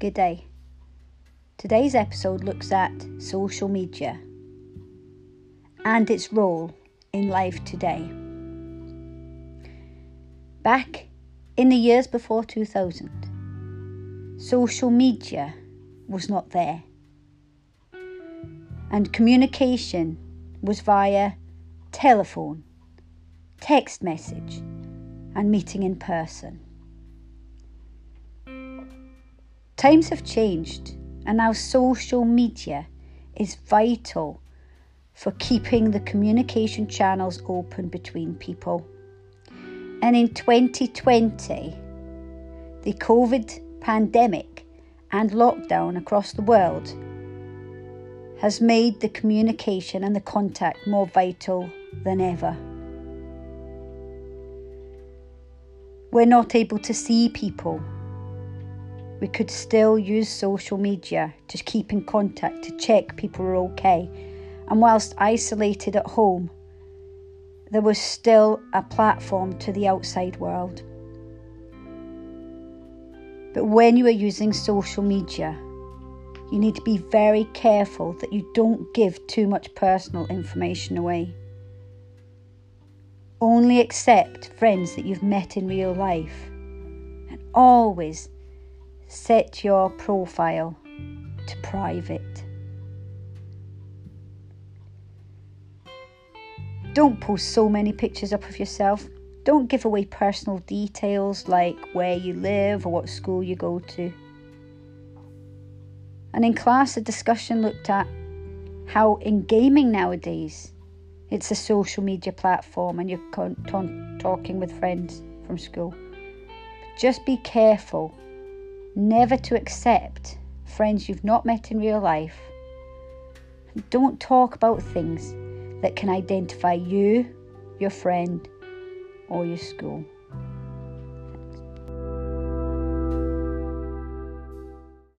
Good day. Today's episode looks at social media and its role in life today. Back in the years before 2000, social media was not there, and communication was via telephone, text message, and meeting in person. Times have changed, and now social media is vital for keeping the communication channels open between people. And in 2020, the COVID pandemic and lockdown across the world has made the communication and the contact more vital than ever. We're not able to see people. We could still use social media to keep in contact, to check people are okay. And whilst isolated at home, there was still a platform to the outside world. But when you are using social media, you need to be very careful that you don't give too much personal information away. Only accept friends that you've met in real life. And always set your profile to private. Don't post so many pictures up of yourself. Don't give away personal details like where you live or what school you go to. And in class, a discussion looked at how in gaming nowadays, it's a social media platform and you're con- talking with friends from school. But just be careful never to accept friends you've not met in real life. Don't talk about things that can identify you, your friend, or your school.